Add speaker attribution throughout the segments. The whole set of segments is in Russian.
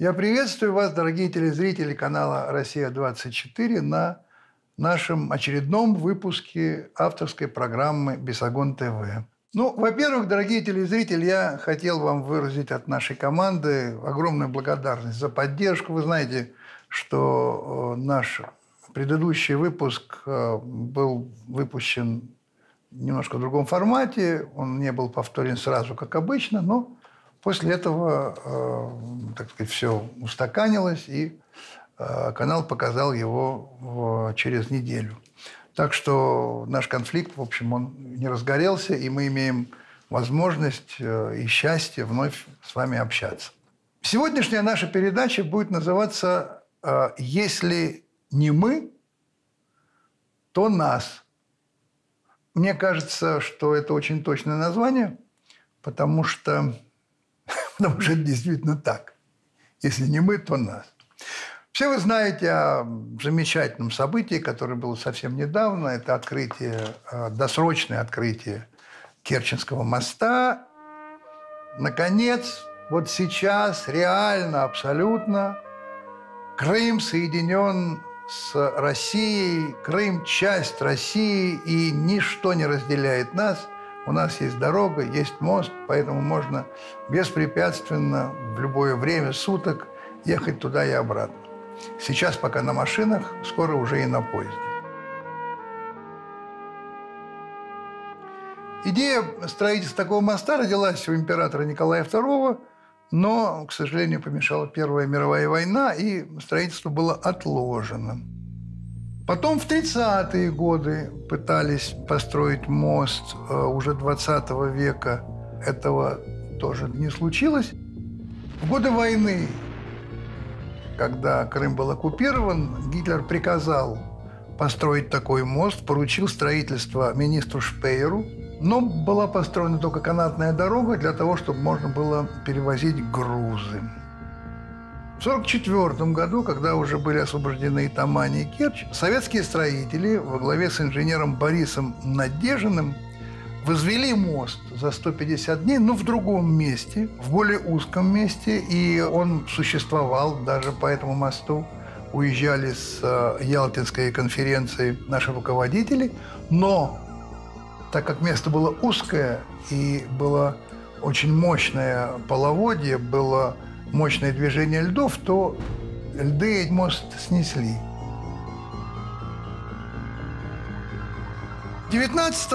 Speaker 1: Я приветствую вас, дорогие телезрители канала «Россия-24» на нашем очередном выпуске авторской программы «Бесогон ТВ». Ну, во-первых, дорогие телезрители, я хотел вам выразить от нашей команды огромную благодарность за поддержку. Вы знаете, что э, наш предыдущий выпуск э, был выпущен немножко в другом формате. Он не был повторен сразу, как обычно, но После этого, э, так сказать, все устаканилось, и э, канал показал его через неделю. Так что наш конфликт, в общем, он не разгорелся, и мы имеем возможность э, и счастье вновь с вами общаться. Сегодняшняя наша передача будет называться «Если не мы, то нас». Мне кажется, что это очень точное название, потому что Потому что это действительно так. Если не мы, то нас. Все вы знаете о замечательном событии, которое было совсем недавно. Это открытие, э, досрочное открытие Керченского моста. Наконец, вот сейчас реально, абсолютно, Крым соединен с Россией, Крым – часть России, и ничто не разделяет нас – у нас есть дорога, есть мост, поэтому можно беспрепятственно в любое время суток ехать туда и обратно. Сейчас пока на машинах, скоро уже и на поезде. Идея строительства такого моста родилась у императора Николая II, но, к сожалению, помешала Первая мировая война, и строительство было отложено. Потом в 30-е годы пытались построить мост э, уже 20 века. Этого тоже не случилось. В годы войны, когда Крым был оккупирован, Гитлер приказал построить такой мост, поручил строительство министру Шпейеру, но была построена только канатная дорога для того, чтобы можно было перевозить грузы. В 1944 году, когда уже были освобождены Тамани, и Керчь, советские строители во главе с инженером Борисом Надежиным возвели мост за 150 дней, но в другом месте, в более узком месте, и он существовал даже по этому мосту. Уезжали с э, Ялтинской конференции наши руководители, но так как место было узкое и было очень мощное половодье, было мощное движение льдов, то льды мост снесли. 19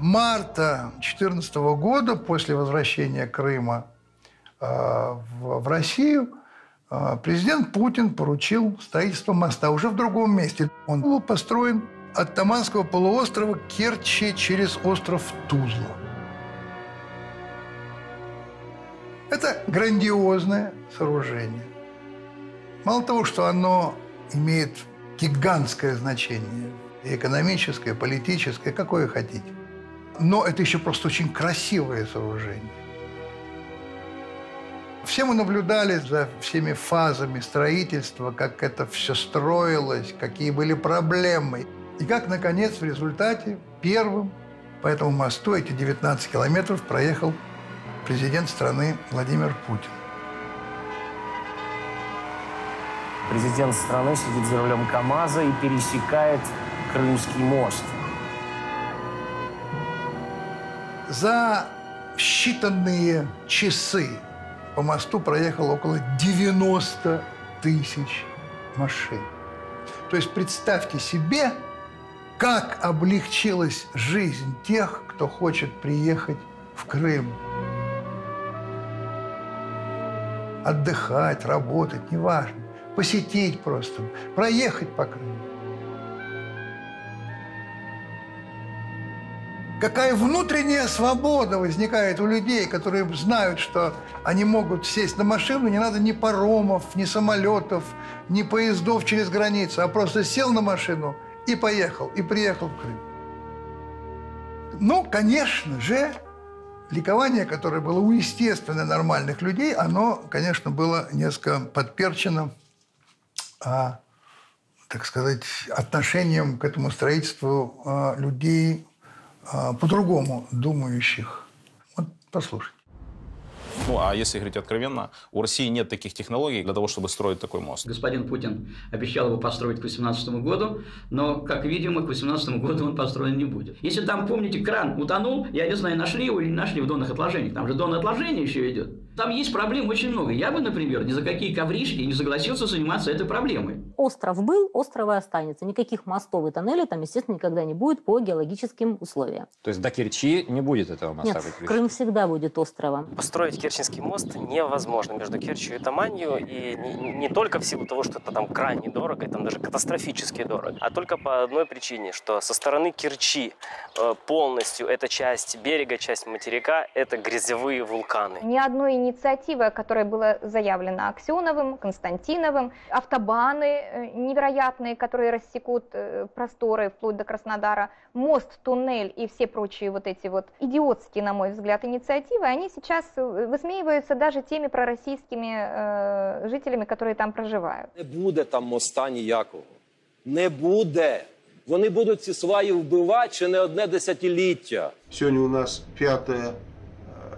Speaker 1: марта 2014 года, после возвращения Крыма э, в Россию, э, президент Путин поручил строительство моста уже в другом месте. Он был построен от Таманского полуострова Керчи через остров Тузла. Это грандиозное сооружение. Мало того, что оно имеет гигантское значение, и экономическое, политическое, какое хотите, но это еще просто очень красивое сооружение. Все мы наблюдали за всеми фазами строительства, как это все строилось, какие были проблемы. И как, наконец, в результате первым по этому мосту эти 19 километров проехал президент страны Владимир Путин.
Speaker 2: Президент страны сидит за рулем КАМАЗа и пересекает Крымский мост.
Speaker 1: За считанные часы по мосту проехало около 90 тысяч машин. То есть представьте себе, как облегчилась жизнь тех, кто хочет приехать в Крым отдыхать, работать, неважно. Посетить просто, проехать по Крыму. Какая внутренняя свобода возникает у людей, которые знают, что они могут сесть на машину, не надо ни паромов, ни самолетов, ни поездов через границу, а просто сел на машину и поехал, и приехал в Крым. Ну, конечно же, ликование, которое было у естественно нормальных людей, оно, конечно, было несколько подперчено, а, так сказать, отношением к этому строительству а, людей а, по-другому думающих. Вот послушайте.
Speaker 3: Ну, а если говорить откровенно, у России нет таких технологий для того, чтобы строить такой мост.
Speaker 4: Господин Путин обещал его построить к 2018 году, но, как видимо, к 2018 году он построен не будет. Если там, помните, кран утонул, я не знаю, нашли его или не нашли в донных отложениях, там же донное отложение еще идет. Там есть проблем очень много. Я бы, например, ни за какие ковришки не согласился заниматься этой проблемой.
Speaker 5: Остров был, остров и останется. Никаких мостов и тоннелей там, естественно, никогда не будет по геологическим условиям.
Speaker 6: То есть до Керчи не будет этого моста
Speaker 5: Нет? Крым всегда будет островом.
Speaker 2: Построить Керченский мост невозможно между Керчью и Таманью, и не, не только в силу того, что это там крайне дорого, и там даже катастрофически дорого, а только по одной причине, что со стороны Керчи э, полностью эта часть берега, часть материка – это грязевые вулканы.
Speaker 7: Ни одной инициативы, которая была заявлена Аксеновым, Константиновым, автобаны э, невероятные, которые рассекут э, просторы вплоть до Краснодара, мост, туннель и все прочие вот эти вот идиотские, на мой взгляд, инициативы, они сейчас э, высмеиваются даже теми пророссийскими э, жителями, которые там проживают.
Speaker 8: Не буде там моста ніякого. Не буде. Вони будуть ці сваї вбивати ще не одне десятиліття.
Speaker 9: Сегодня у нас 5 э,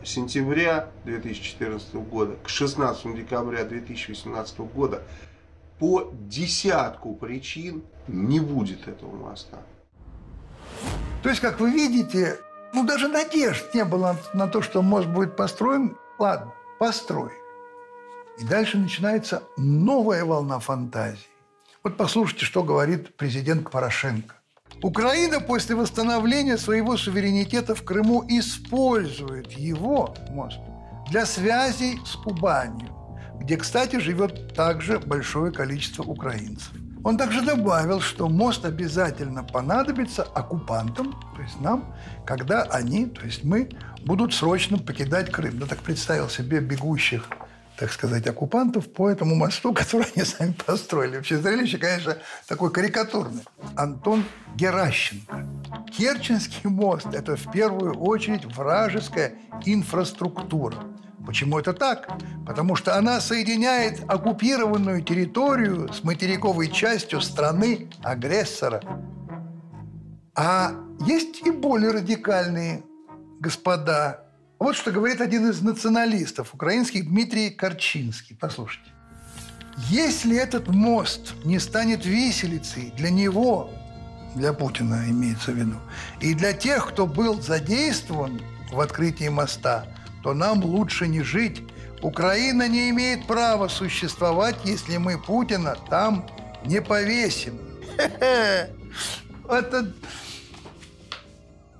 Speaker 9: сентября 2014 года к 16 декабря 2018 года. По десятку причин не будет этого моста.
Speaker 1: То есть, как вы видите, ну даже надежд не было на то, что мост будет построен. Ладно, построй. И дальше начинается новая волна фантазий. Вот послушайте, что говорит президент Порошенко. Украина после восстановления своего суверенитета в Крыму использует его, мост, для связей с Кубанью, где, кстати, живет также большое количество украинцев. Он также добавил, что мост обязательно понадобится оккупантам, то есть нам, когда они, то есть мы, будут срочно покидать Крым. Ну так представил себе бегущих, так сказать, оккупантов по этому мосту, который они сами построили. Вообще зрелище, конечно, такое карикатурное. Антон Геращенко. Керченский мост – это в первую очередь вражеская инфраструктура. Почему это так? Потому что она соединяет оккупированную территорию с материковой частью страны-агрессора. А есть и более радикальные господа. Вот что говорит один из националистов украинских Дмитрий Корчинский. Послушайте. Если этот мост не станет виселицей для него, для Путина имеется в виду, и для тех, кто был задействован в открытии моста, то нам лучше не жить. Украина не имеет права существовать, если мы Путина там не повесим. Это...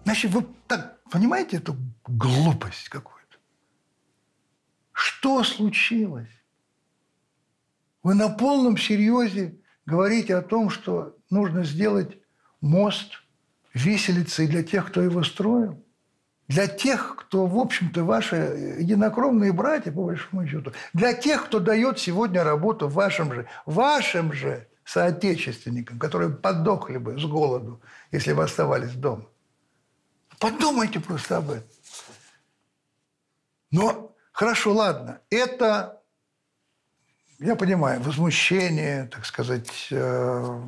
Speaker 1: Значит, вы так понимаете эту глупость какую-то? Что случилось? Вы на полном серьезе говорите о том, что нужно сделать мост виселицей для тех, кто его строил? Для тех, кто, в общем-то, ваши единокровные братья, по большому счету. Для тех, кто дает сегодня работу вашим же, вашим же соотечественникам, которые подохли бы с голоду, если бы оставались дома. Подумайте просто об этом. Но хорошо, ладно, это, я понимаю, возмущение, так сказать, э,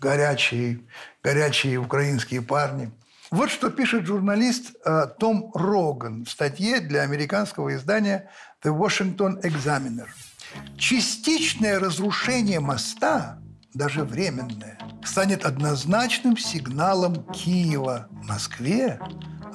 Speaker 1: горячие, горячие украинские парни. Вот что пишет журналист э, Том Роган в статье для американского издания The Washington Examiner. Частичное разрушение моста, даже временное, станет однозначным сигналом Киева Москве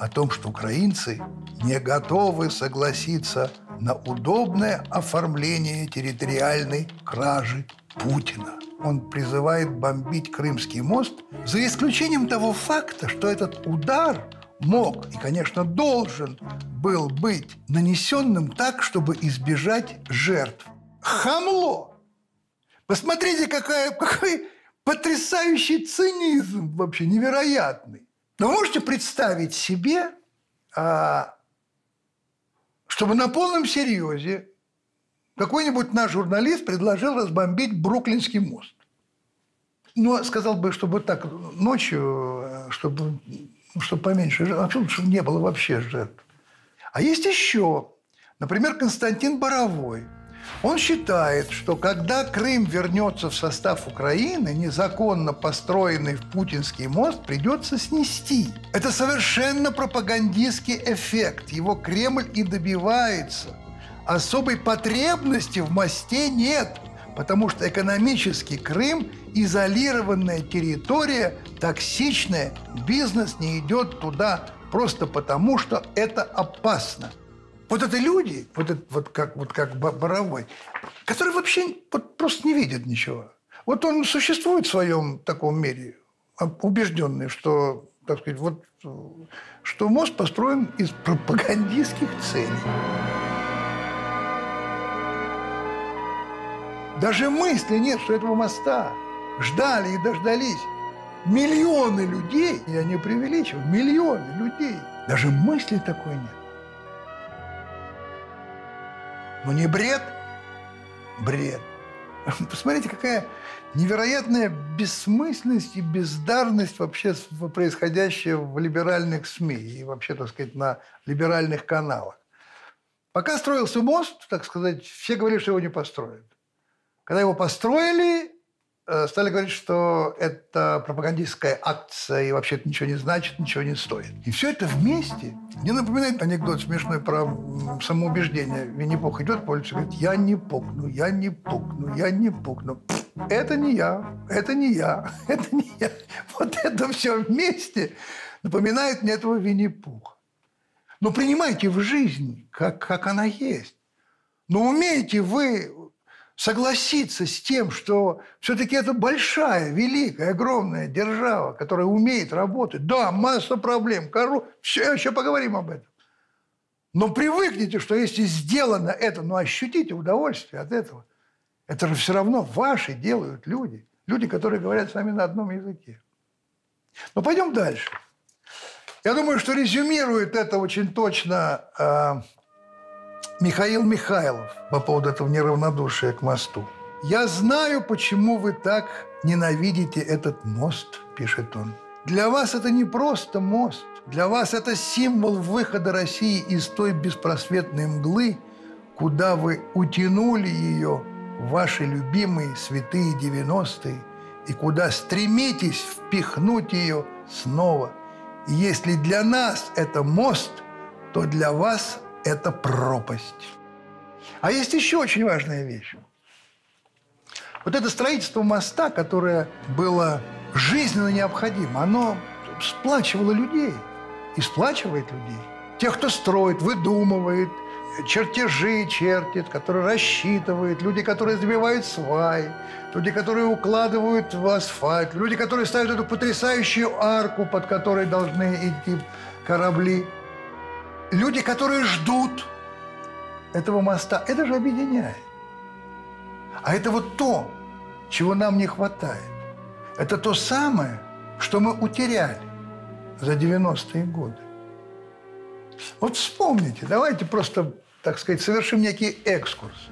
Speaker 1: о том, что украинцы не готовы согласиться на удобное оформление территориальной кражи Путина. Он призывает бомбить Крымский мост за исключением того факта, что этот удар мог и, конечно, должен был быть нанесенным так, чтобы избежать жертв. Хамло! Посмотрите, какая, какой потрясающий цинизм вообще, невероятный. Но можете представить себе, а, чтобы на полном серьезе какой-нибудь наш журналист предложил разбомбить Бруклинский мост. Но сказал бы, чтобы так ночью, чтобы, ну, чтобы поменьше, вообще, чтобы не было вообще жертв. А есть еще, например, Константин Боровой. Он считает, что когда Крым вернется в состав Украины, незаконно построенный в Путинский мост придется снести. Это совершенно пропагандистский эффект. Его Кремль и добивается – особой потребности в мосте нет, потому что экономический Крым – изолированная территория, токсичная, бизнес не идет туда просто потому, что это опасно. Вот это люди, вот, это, вот, как, вот как Боровой, которые вообще вот просто не видят ничего. Вот он существует в своем таком мире, убежденный, что, так сказать, вот, что мост построен из пропагандистских целей. Даже мысли нет, что этого моста ждали и дождались миллионы людей, я не преувеличиваю, миллионы людей. Даже мысли такой нет. Но не бред? Бред. Посмотрите, какая невероятная бессмысленность и бездарность вообще происходящая в либеральных СМИ и вообще, так сказать, на либеральных каналах. Пока строился мост, так сказать, все говорили, что его не построят. Когда его построили, стали говорить, что это пропагандистская акция и вообще это ничего не значит, ничего не стоит. И все это вместе мне напоминает анекдот смешной про самоубеждение. Винни-Пух идет по улице и говорит, я не пукну, я не пукну, я не пукну. Это не я, это не я, это не я. Вот это все вместе напоминает мне этого Винни-Пуха. Но принимайте в жизнь, как, как она есть. Но умеете вы согласиться с тем, что все-таки это большая, великая, огромная держава, которая умеет работать. Да, масса проблем, кору... все, еще поговорим об этом. Но привыкните, что если сделано это, ну ощутите удовольствие от этого. Это же все равно ваши делают люди. Люди, которые говорят с вами на одном языке. Но пойдем дальше. Я думаю, что резюмирует это очень точно э, Михаил Михайлов по поводу этого неравнодушия к мосту. «Я знаю, почему вы так ненавидите этот мост», – пишет он. «Для вас это не просто мост. Для вас это символ выхода России из той беспросветной мглы, куда вы утянули ее ваши любимые святые 90-е и куда стремитесь впихнуть ее снова. И если для нас это мост, то для вас это пропасть. А есть еще очень важная вещь. Вот это строительство моста, которое было жизненно необходимо, оно сплачивало людей и сплачивает людей. Тех, кто строит, выдумывает, чертежи чертит, которые рассчитывают, люди, которые забивают сваи, люди, которые укладывают в асфальт, люди, которые ставят эту потрясающую арку, под которой должны идти корабли люди, которые ждут этого моста, это же объединяет. А это вот то, чего нам не хватает. Это то самое, что мы утеряли за 90-е годы. Вот вспомните, давайте просто, так сказать, совершим некий экскурс.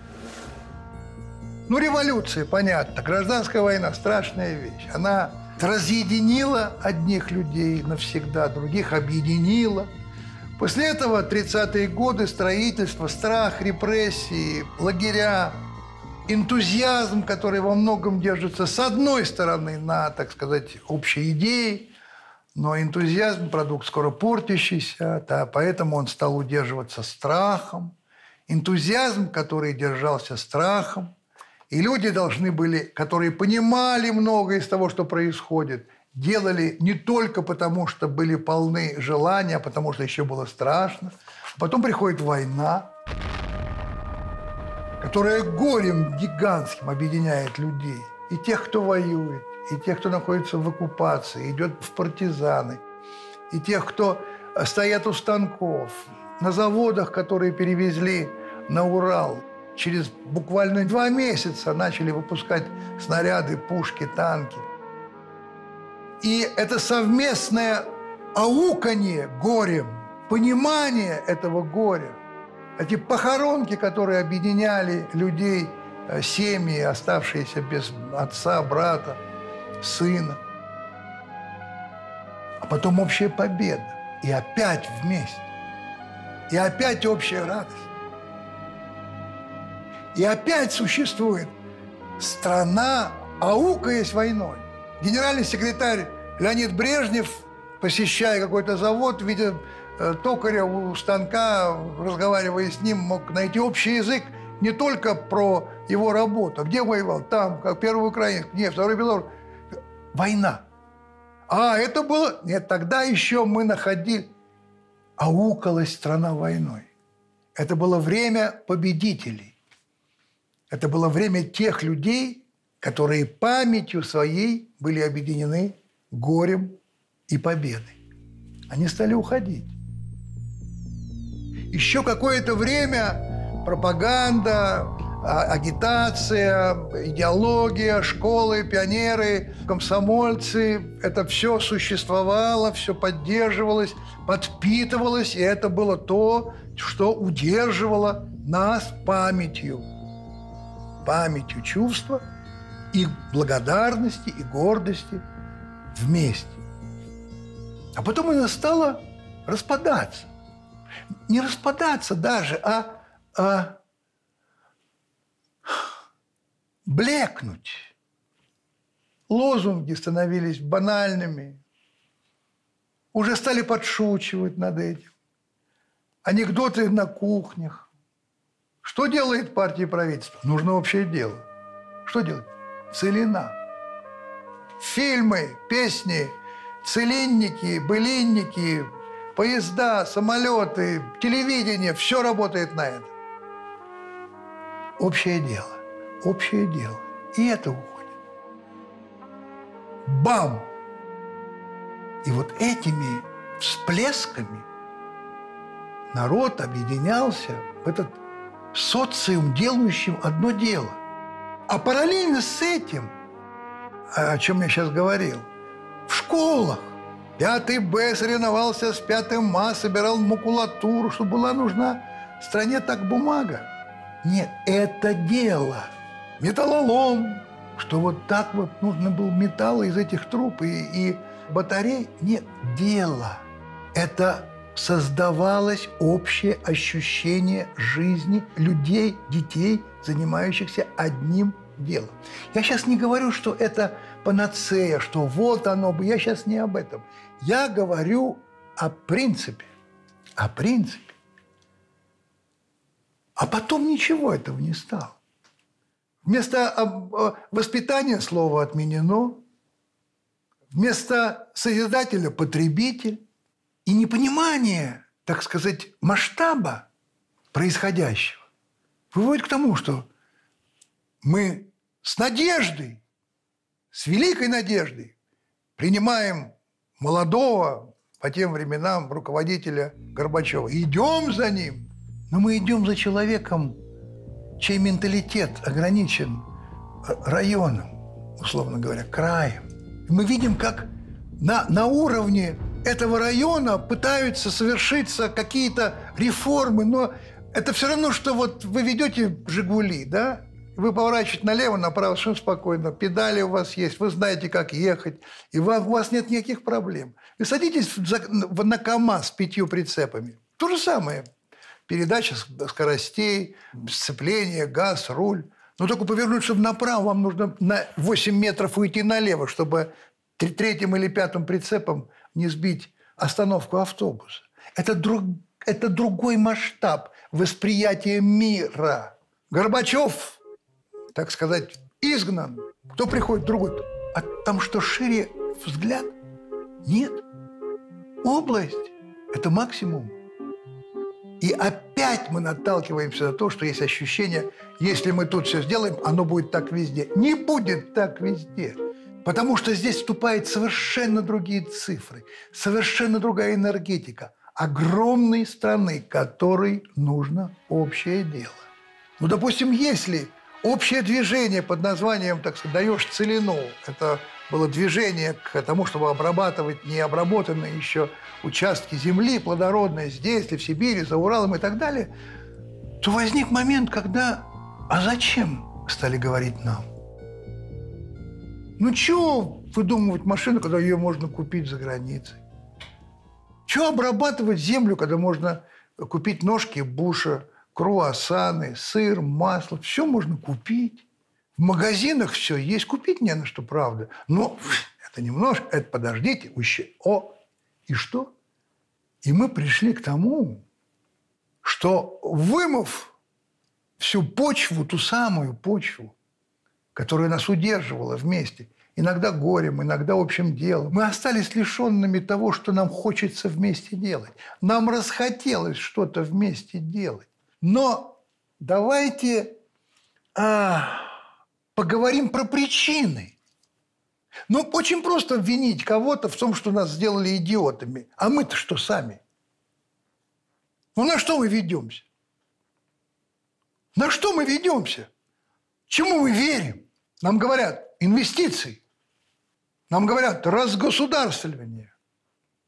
Speaker 1: Ну, революция, понятно, гражданская война – страшная вещь. Она разъединила одних людей навсегда, других объединила – После этого 30-е годы строительство, страх, репрессии, лагеря, энтузиазм, который во многом держится с одной стороны на, так сказать, общей идее, но энтузиазм – продукт скоро портящийся, да, поэтому он стал удерживаться страхом. Энтузиазм, который держался страхом, и люди должны были, которые понимали многое из того, что происходит, делали не только потому, что были полны желания, а потому что еще было страшно. Потом приходит война, которая горем гигантским объединяет людей. И тех, кто воюет, и тех, кто находится в оккупации, идет в партизаны, и тех, кто стоят у станков, на заводах, которые перевезли на Урал. Через буквально два месяца начали выпускать снаряды, пушки, танки – и это совместное ауканье горем, понимание этого горя, эти похоронки, которые объединяли людей, э, семьи, оставшиеся без отца, брата, сына. А потом общая победа. И опять вместе. И опять общая радость. И опять существует страна, аукаясь войной. Генеральный секретарь Леонид Брежнев, посещая какой-то завод, видя э, токаря у станка, разговаривая с ним, мог найти общий язык не только про его работу. А где воевал? Там, как первый украинец, нет, второй белорус. Война. А, это было... Нет, тогда еще мы находили... Аукалась страна войной. Это было время победителей. Это было время тех людей, которые памятью своей были объединены горем и победой. Они стали уходить. Еще какое-то время пропаганда, а, агитация, идеология, школы, пионеры, комсомольцы, это все существовало, все поддерживалось, подпитывалось, и это было то, что удерживало нас памятью. Памятью чувства и благодарности, и гордости вместе. А потом она стала распадаться. Не распадаться даже, а, а блекнуть. Лозунги становились банальными. Уже стали подшучивать над этим. Анекдоты на кухнях. Что делает партия и правительство? Нужно общее дело. Что делать? Целина. Фильмы, песни, целинники, былинники, поезда, самолеты, телевидение – все работает на это. Общее дело общее дело. И это уходит. Бам! И вот этими всплесками народ объединялся в этот социум, делающим одно дело. А параллельно с этим, о чем я сейчас говорил, в школах Пятый Б соревновался с пятым МА, собирал макулатуру, что была нужна стране так бумага. Нет, это дело – металлолом, что вот так вот нужно был металл из этих труб и, и батарей. Нет, дело. Это создавалось общее ощущение жизни людей, детей, занимающихся одним делом. Я сейчас не говорю, что это панацея, что вот оно бы. Я сейчас не об этом. Я говорю о принципе. О принципе. А потом ничего этого не стало. Вместо а, воспитания слово отменено, вместо созидателя – потребитель. И непонимание, так сказать, масштаба происходящего выводит к тому, что мы с надеждой, с великой надеждой принимаем молодого по тем временам руководителя Горбачева. Идем за ним, но мы идем за человеком, чей менталитет ограничен районом, условно говоря, краем. Мы видим, как на, на уровне этого района пытаются совершиться какие-то реформы, но это все равно, что вот вы ведете «Жигули», да, вы поворачиваете налево, направо, совершенно спокойно, педали у вас есть, вы знаете, как ехать, и у вас нет никаких проблем. Вы садитесь на КАМАЗ с пятью прицепами. То же самое передача скоростей, сцепление, газ, руль. Но только повернуть, чтобы направо, вам нужно на 8 метров уйти налево, чтобы третьим или пятым прицепом не сбить остановку автобуса. Это, друг, это другой масштаб восприятия мира. Горбачев, так сказать, изгнан. Кто приходит? Другой. А там что, шире взгляд? Нет. Область – это максимум. И опять мы наталкиваемся на то, что есть ощущение, если мы тут все сделаем, оно будет так везде. Не будет так везде. Потому что здесь вступают совершенно другие цифры, совершенно другая энергетика огромной страны, которой нужно общее дело. Ну, допустим, если общее движение под названием, так сказать, даешь целину, это было движение к тому, чтобы обрабатывать необработанные еще участки земли плодородные здесь, или в Сибири, за Уралом и так далее, то возник момент, когда «а зачем?» стали говорить нам. Ну, чего выдумывать машину, когда ее можно купить за границей? Чего обрабатывать землю, когда можно купить ножки буша, круассаны, сыр, масло? Все можно купить. В магазинах все есть, купить не на что, правда. Но это немножко, это подождите, еще, о, и что? И мы пришли к тому, что вымыв всю почву, ту самую почву, которая нас удерживала вместе, иногда горем, иногда общим делом, мы остались лишенными того, что нам хочется вместе делать. Нам расхотелось что-то вместе делать. Но давайте а, поговорим про причины. Ну, очень просто обвинить кого-то в том, что нас сделали идиотами. А мы-то что сами? Ну, на что мы ведемся? На что мы ведемся? Чему мы верим? Нам говорят инвестиции. Нам говорят разгосударствование.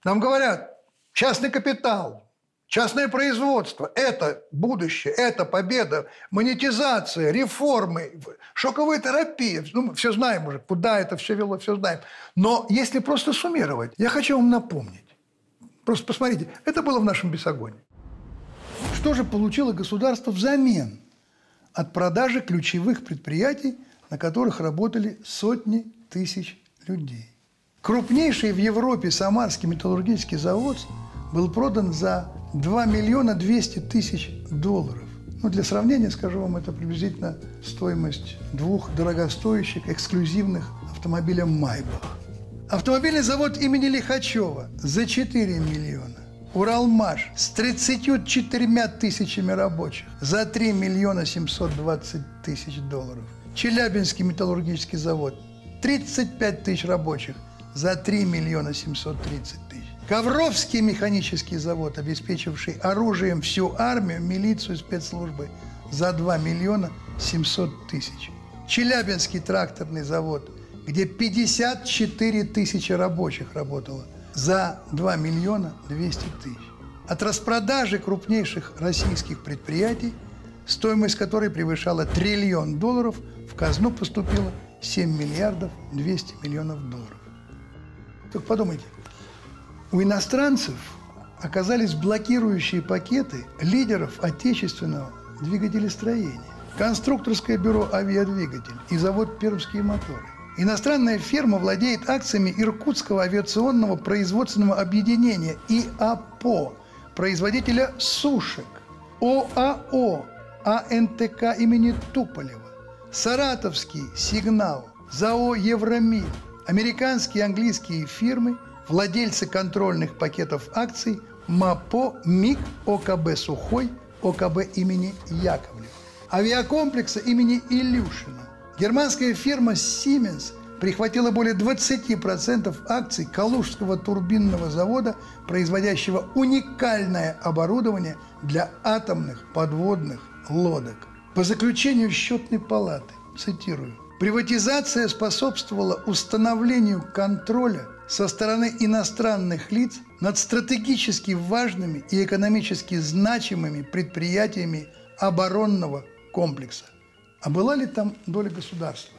Speaker 1: Нам говорят частный капитал, Частное производство – это будущее, это победа, монетизация, реформы, шоковая терапия. Ну, мы все знаем уже, куда это все вело, все знаем. Но если просто суммировать, я хочу вам напомнить. Просто посмотрите, это было в нашем Бесогоне. Что же получило государство взамен от продажи ключевых предприятий, на которых работали сотни тысяч людей? Крупнейший в Европе Самарский металлургический завод был продан за 2 миллиона 200 тысяч долларов. Ну, для сравнения, скажу вам, это приблизительно стоимость двух дорогостоящих эксклюзивных автомобиля «Майбах». Автомобильный завод имени Лихачева за 4 миллиона. Уралмаш с 34 тысячами рабочих за 3 миллиона 720 тысяч долларов. Челябинский металлургический завод 35 тысяч рабочих за 3 миллиона 730 тысяч. Ковровский механический завод, обеспечивший оружием всю армию, милицию, спецслужбы за 2 миллиона 700 тысяч. Челябинский тракторный завод, где 54 тысячи рабочих работало, за 2 миллиона 200 тысяч. От распродажи крупнейших российских предприятий, стоимость которой превышала триллион долларов, в казну поступило 7 миллиардов 200 миллионов долларов. Только подумайте, у иностранцев оказались блокирующие пакеты лидеров отечественного двигателестроения. Конструкторское бюро «Авиадвигатель» и завод «Пермские моторы». Иностранная фирма владеет акциями Иркутского авиационного производственного объединения ИАПО, производителя сушек, ОАО, АНТК имени Туполева, Саратовский сигнал, ЗАО «Евромир», американские и английские фирмы – владельцы контрольных пакетов акций МАПО, МИГ, ОКБ «Сухой», ОКБ имени Яковлева, авиакомплекса имени Илюшина. Германская фирма Siemens прихватила более 20% акций Калужского турбинного завода, производящего уникальное оборудование для атомных подводных лодок. По заключению счетной палаты, цитирую, приватизация способствовала установлению контроля со стороны иностранных лиц над стратегически важными и экономически значимыми предприятиями оборонного комплекса. А была ли там доля государства?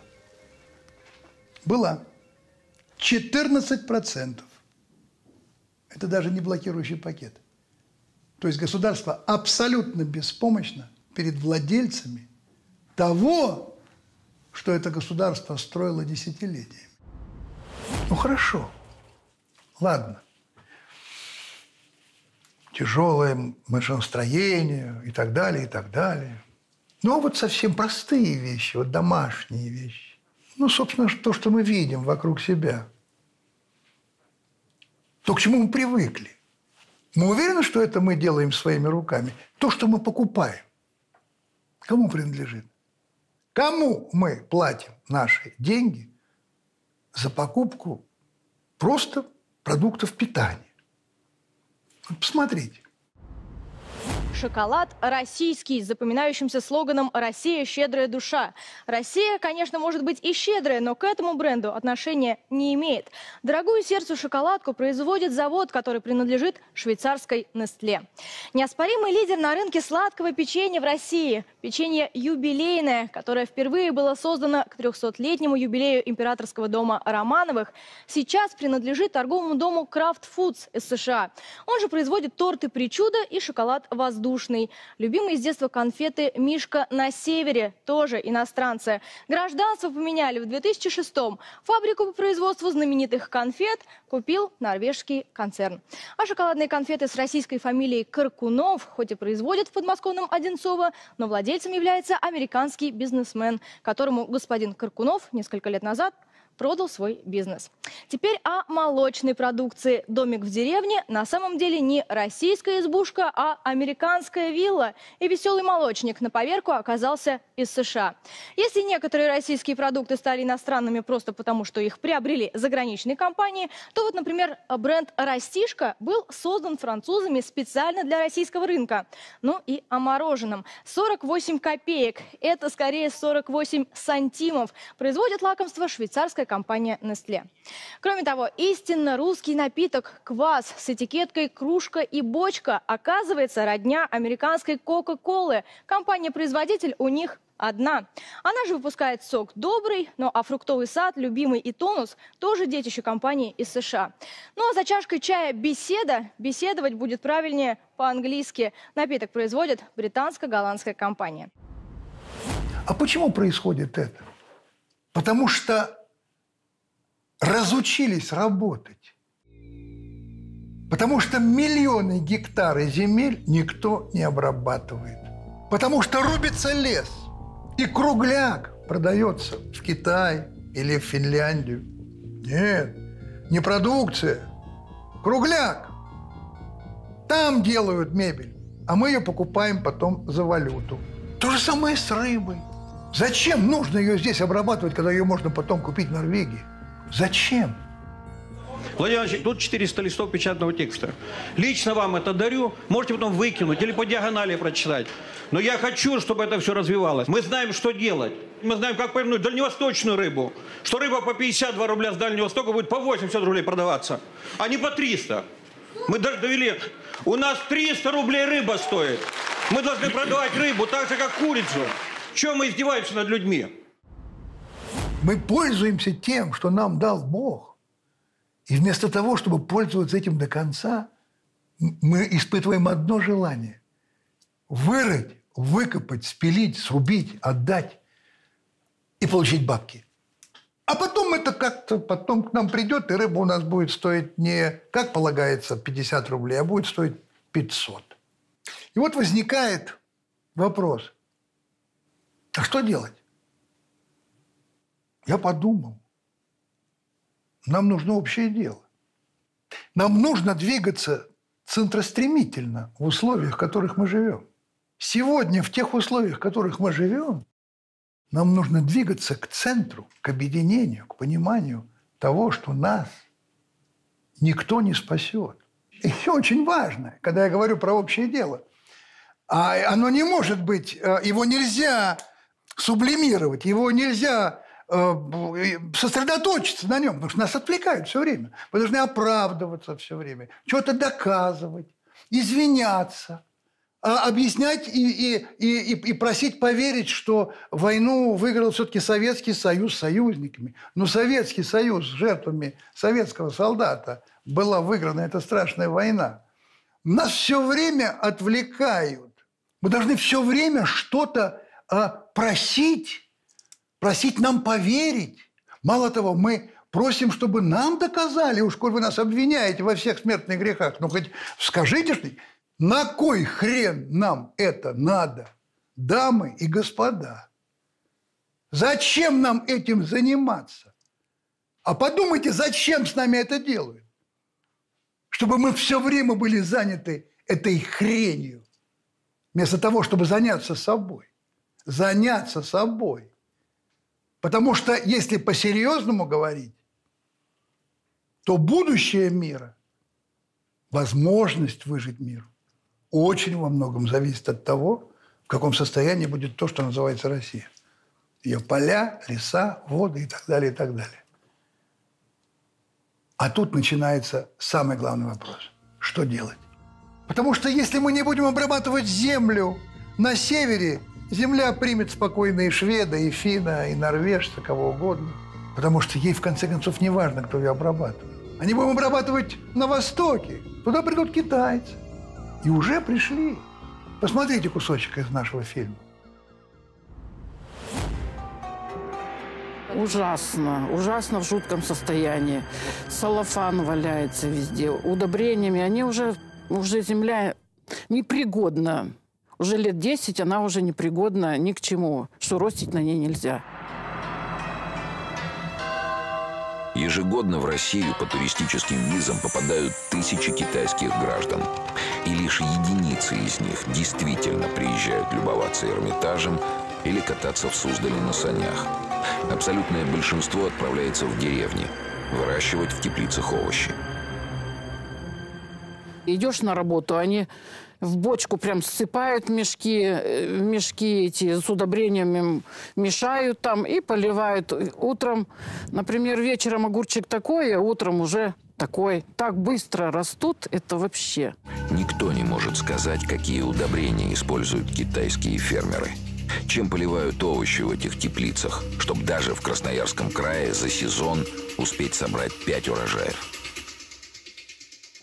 Speaker 1: Была. 14%. Это даже не блокирующий пакет. То есть государство абсолютно беспомощно перед владельцами того, что это государство строило десятилетиями. Ну хорошо, Ладно. Тяжелое машиностроение и так далее, и так далее. Но вот совсем простые вещи, вот домашние вещи. Ну, собственно, то, что мы видим вокруг себя. То, к чему мы привыкли. Мы уверены, что это мы делаем своими руками. То, что мы покупаем. Кому принадлежит? Кому мы платим наши деньги за покупку просто продуктов питания. посмотрите.
Speaker 10: Шоколад российский с запоминающимся слоганом «Россия – щедрая душа». Россия, конечно, может быть и щедрая, но к этому бренду отношения не имеет. Дорогую сердцу шоколадку производит завод, который принадлежит швейцарской Нестле. Неоспоримый лидер на рынке сладкого печенья в России. Печенье юбилейное, которое впервые было создано к 300-летнему юбилею императорского дома Романовых, сейчас принадлежит торговому дому Kraft Foods из США. Он же производит торты «Причуда» и шоколад «Воздух» воздушный. Любимые с детства конфеты «Мишка на севере» тоже иностранцы. Гражданство поменяли в 2006-м. Фабрику по производству знаменитых конфет купил норвежский концерн. А шоколадные конфеты с российской фамилией Каркунов хоть и производят в подмосковном Одинцово, но владельцем является американский бизнесмен, которому господин Каркунов несколько лет назад продал свой бизнес. Теперь о молочной продукции. Домик в деревне на самом деле не российская избушка, а американская вилла. И веселый молочник на поверку оказался из США. Если некоторые российские продукты стали иностранными просто потому, что их приобрели заграничные компании, то вот, например, бренд «Растишка» был создан французами специально для российского рынка. Ну и о мороженом. 48 копеек. Это скорее 48 сантимов. Производит лакомство швейцарская компания Nestle. Кроме того, истинно русский напиток квас с этикеткой кружка и бочка оказывается родня американской Кока-Колы. Компания-производитель у них одна. Она же выпускает сок добрый, но а фруктовый сад, любимый и тонус тоже детище компании из США. Ну а за чашкой чая беседа, беседовать будет правильнее по-английски. Напиток производит британско-голландская компания.
Speaker 1: А почему происходит это? Потому что разучились работать. Потому что миллионы гектаров земель никто не обрабатывает. Потому что рубится лес. И кругляк продается в Китай или в Финляндию. Нет, не продукция. Кругляк. Там делают мебель, а мы ее покупаем потом за валюту. То же самое с рыбой. Зачем нужно ее здесь обрабатывать, когда ее можно потом купить в Норвегии? Зачем?
Speaker 11: Владимир Иванович, тут 400 листов печатного текста. Лично вам это дарю. Можете потом выкинуть или по диагонали прочитать. Но я хочу, чтобы это все развивалось. Мы знаем, что делать. Мы знаем, как повернуть дальневосточную рыбу. Что рыба по 52 рубля с Дальнего Востока будет по 80 рублей продаваться, а не по 300. Мы даже довели... У нас 300 рублей рыба стоит. Мы должны продавать рыбу так же, как курицу. Чем мы издеваемся над людьми?
Speaker 1: Мы пользуемся тем, что нам дал Бог. И вместо того, чтобы пользоваться этим до конца, мы испытываем одно желание – вырыть, выкопать, спилить, срубить, отдать и получить бабки. А потом это как-то потом к нам придет, и рыба у нас будет стоить не, как полагается, 50 рублей, а будет стоить 500. И вот возникает вопрос, а что делать? Я подумал, нам нужно общее дело. Нам нужно двигаться центростремительно в условиях, в которых мы живем. Сегодня в тех условиях, в которых мы живем, нам нужно двигаться к центру, к объединению, к пониманию того, что нас никто не спасет. И очень важно, когда я говорю про общее дело. А оно не может быть, э, его нельзя сублимировать, его нельзя сосредоточиться на нем, потому что нас отвлекают все время. Мы должны оправдываться все время, что-то доказывать, извиняться, а объяснять и, и, и, и просить поверить, что войну выиграл все-таки Советский Союз союзниками. Но Советский Союз с жертвами советского солдата была выиграна эта страшная война. Нас все время отвлекают. Мы должны все время что-то а, просить просить нам поверить. Мало того, мы просим, чтобы нам доказали, уж коль вы нас обвиняете во всех смертных грехах, ну хоть скажите, что на кой хрен нам это надо, дамы и господа? Зачем нам этим заниматься? А подумайте, зачем с нами это делают? Чтобы мы все время были заняты этой хренью, вместо того, чтобы заняться собой. Заняться собой – Потому что если по-серьезному говорить, то будущее мира, возможность выжить миру, очень во многом зависит от того, в каком состоянии будет то, что называется Россия. Ее поля, леса, воды и так далее, и так далее. А тут начинается самый главный вопрос. Что делать? Потому что если мы не будем обрабатывать землю на севере Земля примет спокойно и шведа, и финна, и норвежца, кого угодно. Потому что ей, в конце концов, не важно, кто ее обрабатывает. Они будем обрабатывать на Востоке. Туда придут китайцы. И уже пришли. Посмотрите кусочек из нашего фильма.
Speaker 12: Ужасно, ужасно в жутком состоянии. Салафан валяется везде. Удобрениями они уже, уже земля непригодна. Уже лет 10 она уже непригодна ни к чему, что ростить на ней нельзя.
Speaker 13: Ежегодно в Россию по туристическим визам попадают тысячи китайских граждан. И лишь единицы из них действительно приезжают любоваться Эрмитажем или кататься в Суздале на санях. Абсолютное большинство отправляется в деревни, выращивать в теплицах овощи.
Speaker 12: Идешь на работу, они в бочку прям ссыпают мешки, э, мешки эти с удобрениями мешают там и поливают. Утром, например, вечером огурчик такой, а утром уже такой. Так быстро растут, это вообще.
Speaker 13: Никто не может сказать, какие удобрения используют китайские фермеры. Чем поливают овощи в этих теплицах, чтобы даже в Красноярском крае за сезон успеть собрать пять урожаев.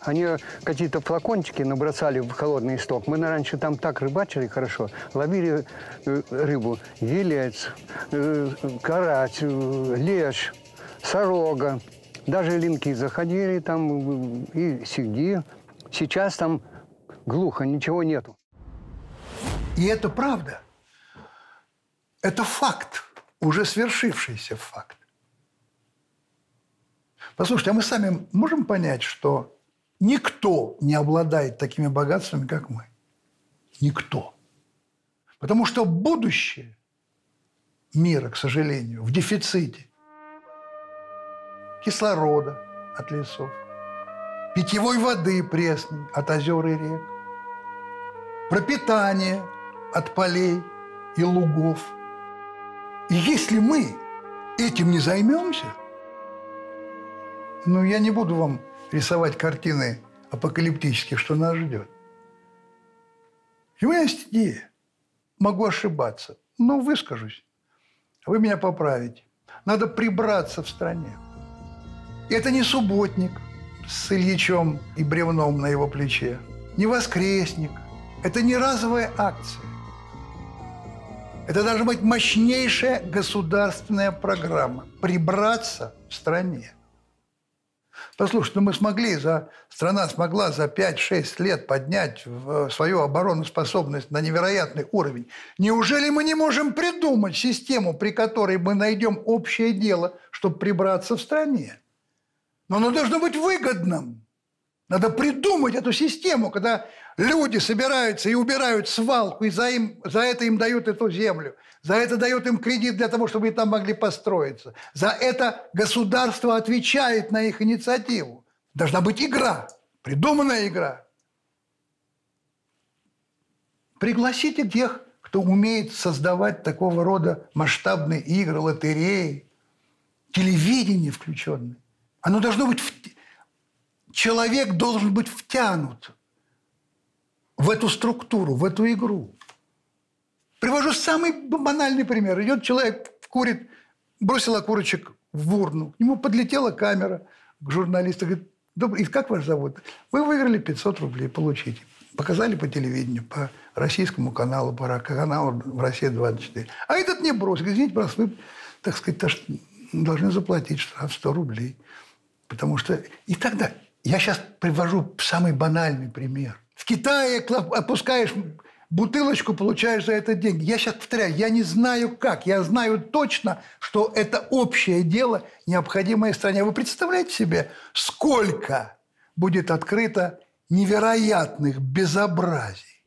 Speaker 14: Они какие-то флакончики набросали в холодный исток. Мы раньше там так рыбачили хорошо, ловили э, рыбу, елец, э, карась, э, лещ, сорога. Даже линки заходили там и сиги. Сейчас там глухо, ничего нету.
Speaker 1: И это правда. Это факт, уже свершившийся факт. Послушайте, а мы сами можем понять, что Никто не обладает такими богатствами, как мы. Никто. Потому что будущее мира, к сожалению, в дефиците кислорода от лесов, питьевой воды пресной от озер и рек, пропитания от полей и лугов. И если мы этим не займемся, ну, я не буду вам рисовать картины апокалиптические, что нас ждет. у меня есть идея. Могу ошибаться, но выскажусь. Вы меня поправите. Надо прибраться в стране. Это не субботник с Ильичом и бревном на его плече, не воскресник. Это не разовая акция. Это должна быть мощнейшая государственная программа. Прибраться в стране. Послушайте, ну мы смогли, за, страна смогла за 5-6 лет поднять э, свою обороноспособность на невероятный уровень. Неужели мы не можем придумать систему, при которой мы найдем общее дело, чтобы прибраться в стране? Но оно должно быть выгодным. Надо придумать эту систему, когда люди собираются и убирают свалку, и за, им, за это им дают эту землю. За это дают им кредит для того, чтобы они там могли построиться. За это государство отвечает на их инициативу. Должна быть игра, придуманная игра. Пригласите тех, кто умеет создавать такого рода масштабные игры, лотереи, телевидение включенное. Оно должно быть... В... Человек должен быть втянут в эту структуру, в эту игру. Привожу самый банальный пример. Идет человек, курит, бросил окурочек в урну. К нему подлетела камера к журналисту. Говорит, Добрый, и как вас зовут? Вы выиграли 500 рублей, получите. Показали по телевидению, по российскому каналу, по каналу в России 24. А этот не бросил. Извините, просто вы, так сказать, должны заплатить штраф 100 рублей. Потому что... И тогда... Я сейчас привожу самый банальный пример. В Китае опускаешь бутылочку, получаешь за это деньги. Я сейчас повторяю, я не знаю как. Я знаю точно, что это общее дело, необходимое стране. Вы представляете себе, сколько будет открыто невероятных безобразий?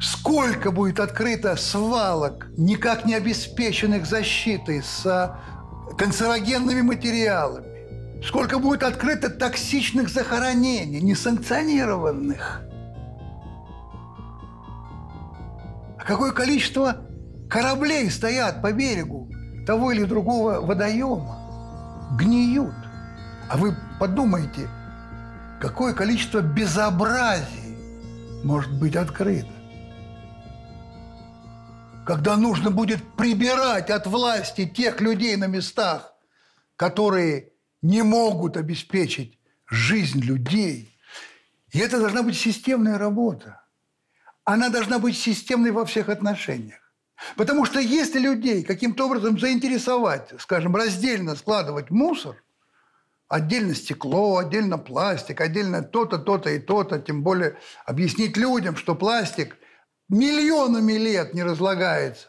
Speaker 1: Сколько будет открыто свалок, никак не обеспеченных защитой, с канцерогенными материалами? Сколько будет открыто токсичных захоронений, несанкционированных? А какое количество кораблей стоят по берегу того или другого водоема, гниют. А вы подумайте, какое количество безобразий может быть открыто. Когда нужно будет прибирать от власти тех людей на местах, которые не могут обеспечить жизнь людей. И это должна быть системная работа. она должна быть системной во всех отношениях. Потому что если людей каким-то образом заинтересовать, скажем, раздельно складывать мусор, отдельно стекло, отдельно пластик, отдельно то-то, то-то и то-то, тем более объяснить людям, что пластик миллионами лет не разлагается.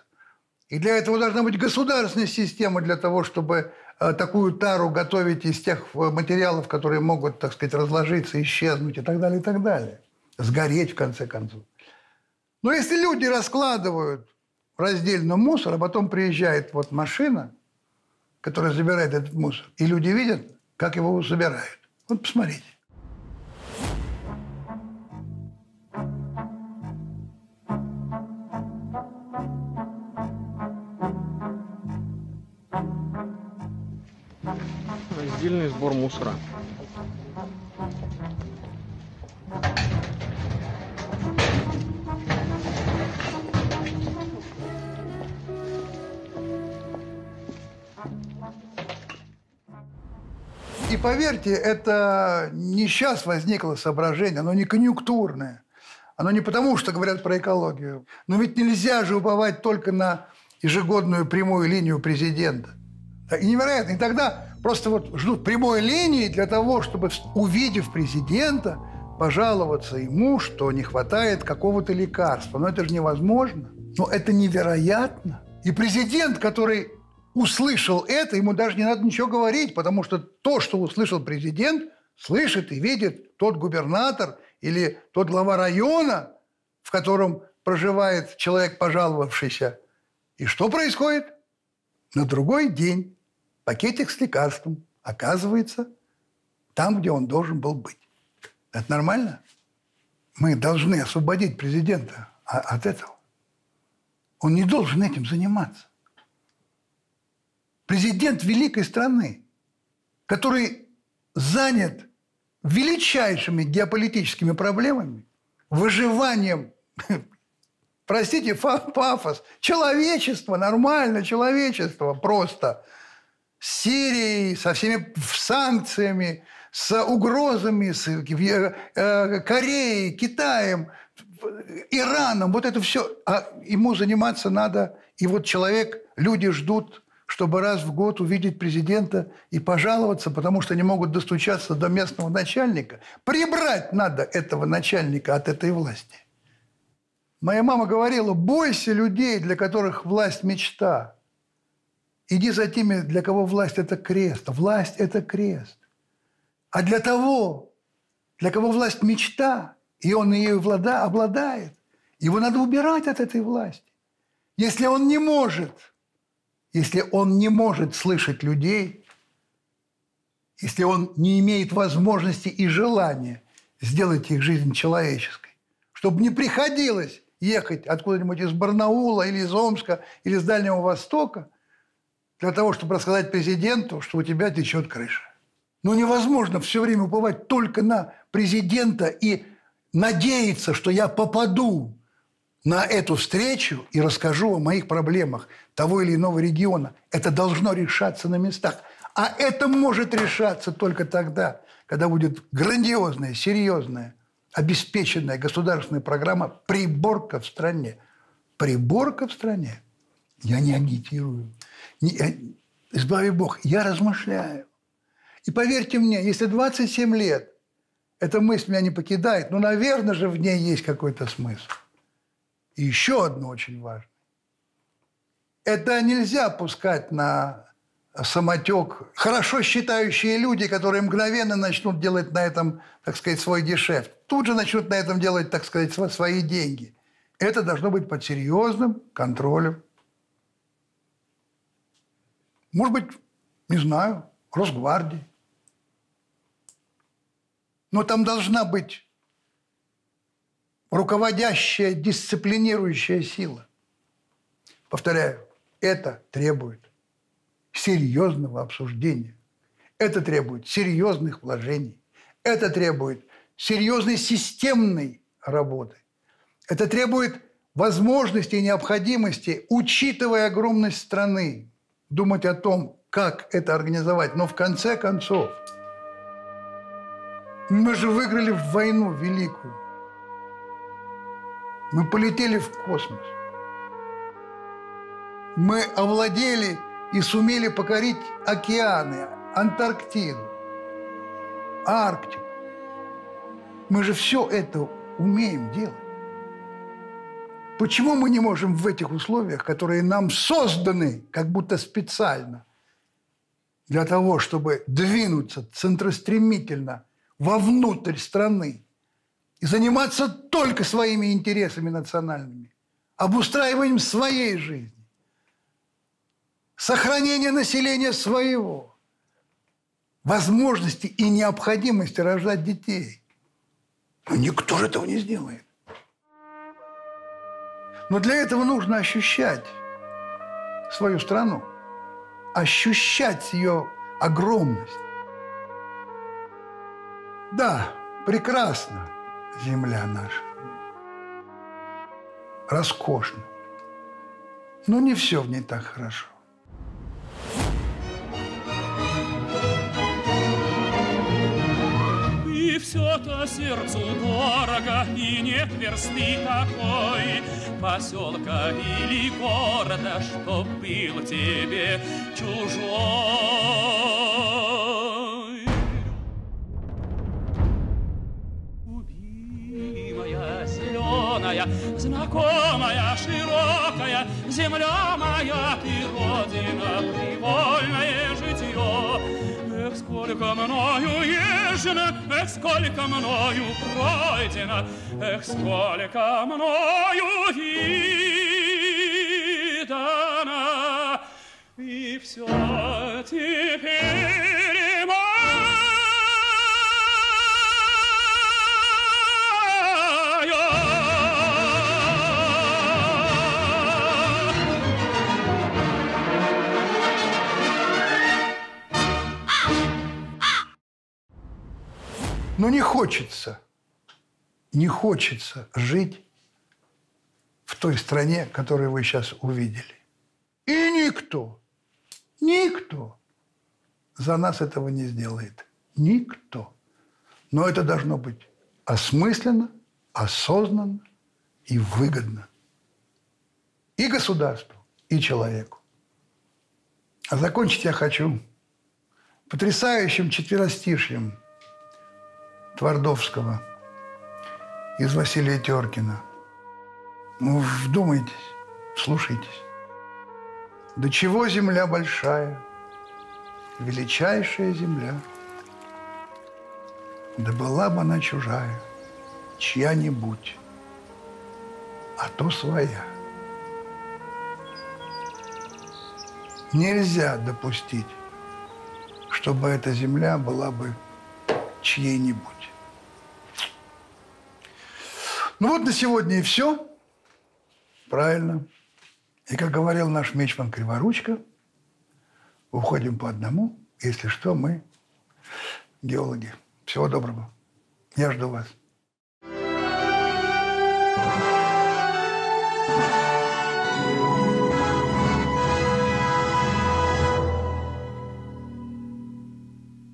Speaker 1: И для этого должна быть государственная система для того, чтобы такую тару готовить из тех э, материалов, которые могут, так сказать, разложиться, исчезнуть и так далее, и так далее. Сгореть, в конце концов. Но если люди раскладывают раздельно мусор, а потом приезжает вот машина, которая забирает этот мусор, и люди видят, как его собирают. Вот посмотрите.
Speaker 11: Раздельный сбор мусора.
Speaker 1: И поверьте, это не сейчас возникло соображение, оно не конъюнктурное. Оно не потому, что говорят про экологию. Но ведь нельзя же уповать только на ежегодную прямую линию президента. И невероятно. И тогда просто вот ждут прямой линии для того, чтобы, увидев президента, пожаловаться ему, что не хватает какого-то лекарства. Но это же невозможно. Но это невероятно. И президент, который услышал это, ему даже не надо ничего говорить, потому что то, что услышал президент, слышит и видит тот губернатор или тот глава района, в котором проживает человек, пожаловавшийся. И что происходит? На другой день пакетик с лекарством оказывается там, где он должен был быть. Это нормально? Мы должны освободить президента от этого. Он не должен этим заниматься президент великой страны, который занят величайшими геополитическими проблемами, выживанием, простите, пафос, человечество, нормально человечество просто, Сирией, со всеми санкциями, с угрозами, с э, э, Кореей, Китаем, Ираном, вот это все. А ему заниматься надо, и вот человек, люди ждут чтобы раз в год увидеть президента и пожаловаться, потому что не могут достучаться до местного начальника. Прибрать надо этого начальника от этой власти. Моя мама говорила, бойся людей, для которых власть – мечта. Иди за теми, для кого власть – это крест. Власть – это крест. А для того, для кого власть – мечта, и он ею обладает, его надо убирать от этой власти. Если он не может – если он не может слышать людей, если он не имеет возможности и желания сделать их жизнь человеческой, чтобы не приходилось ехать откуда-нибудь из Барнаула или из Омска или из Дальнего Востока для того, чтобы рассказать президенту, что у тебя течет крыша. Но невозможно все время уповать только на президента и надеяться, что я попаду на эту встречу и расскажу о моих проблемах того или иного региона. Это должно решаться на местах. А это может решаться только тогда, когда будет грандиозная, серьезная, обеспеченная государственная программа «Приборка в стране». Приборка в стране. Я не агитирую. Избави Бог, я размышляю. И поверьте мне, если 27 лет эта мысль меня не покидает, ну, наверное же, в ней есть какой-то смысл. И еще одно очень важное. Это нельзя пускать на самотек хорошо считающие люди, которые мгновенно начнут делать на этом, так сказать, свой дешев. Тут же начнут на этом делать, так сказать, свои деньги. Это должно быть под серьезным контролем. Может быть, не знаю, Росгвардии. Но там должна быть руководящая, дисциплинирующая сила. Повторяю, это требует серьезного обсуждения. Это требует серьезных вложений. Это требует серьезной системной работы. Это требует возможности и необходимости, учитывая огромность страны, думать о том, как это организовать. Но в конце концов, мы же выиграли войну великую. Мы полетели в космос. Мы овладели и сумели покорить океаны, Антарктиду, Арктику. Мы же все это умеем делать. Почему мы не можем в этих условиях, которые нам созданы как будто специально, для того, чтобы двинуться центростремительно вовнутрь страны и заниматься только своими интересами национальными, обустраиванием своей жизни, сохранение населения своего, возможности и необходимости рождать детей. Но никто же этого не сделает. Но для этого нужно ощущать свою страну, ощущать ее огромность. Да, прекрасна земля наша. Роскошно. Но не все в ней так хорошо.
Speaker 15: Сердцу дорого, и нет версты такой, поселка или города, что был тебе чужой. Любимая, зеленая, знакомая, широкая, земля моя, ты родина. Эх, сколько мною езжено, эх, сколько мною пройдено, эх, сколько мною видано, и все теперь
Speaker 1: Но не хочется, не хочется жить в той стране, которую вы сейчас увидели. И никто, никто за нас этого не сделает. Никто. Но это должно быть осмысленно, осознанно и выгодно. И государству, и человеку. А закончить я хочу потрясающим четверостишьем Твардовского из Василия Теркина. Ну, вдумайтесь, слушайтесь. До чего земля большая, величайшая земля. Да была бы она чужая, чья-нибудь, а то своя. Нельзя допустить, чтобы эта земля была бы чьей-нибудь. Ну вот на сегодня и все. Правильно. И как говорил наш мечман Криворучка, уходим по одному. Если что, мы геологи. Всего доброго. Я жду вас.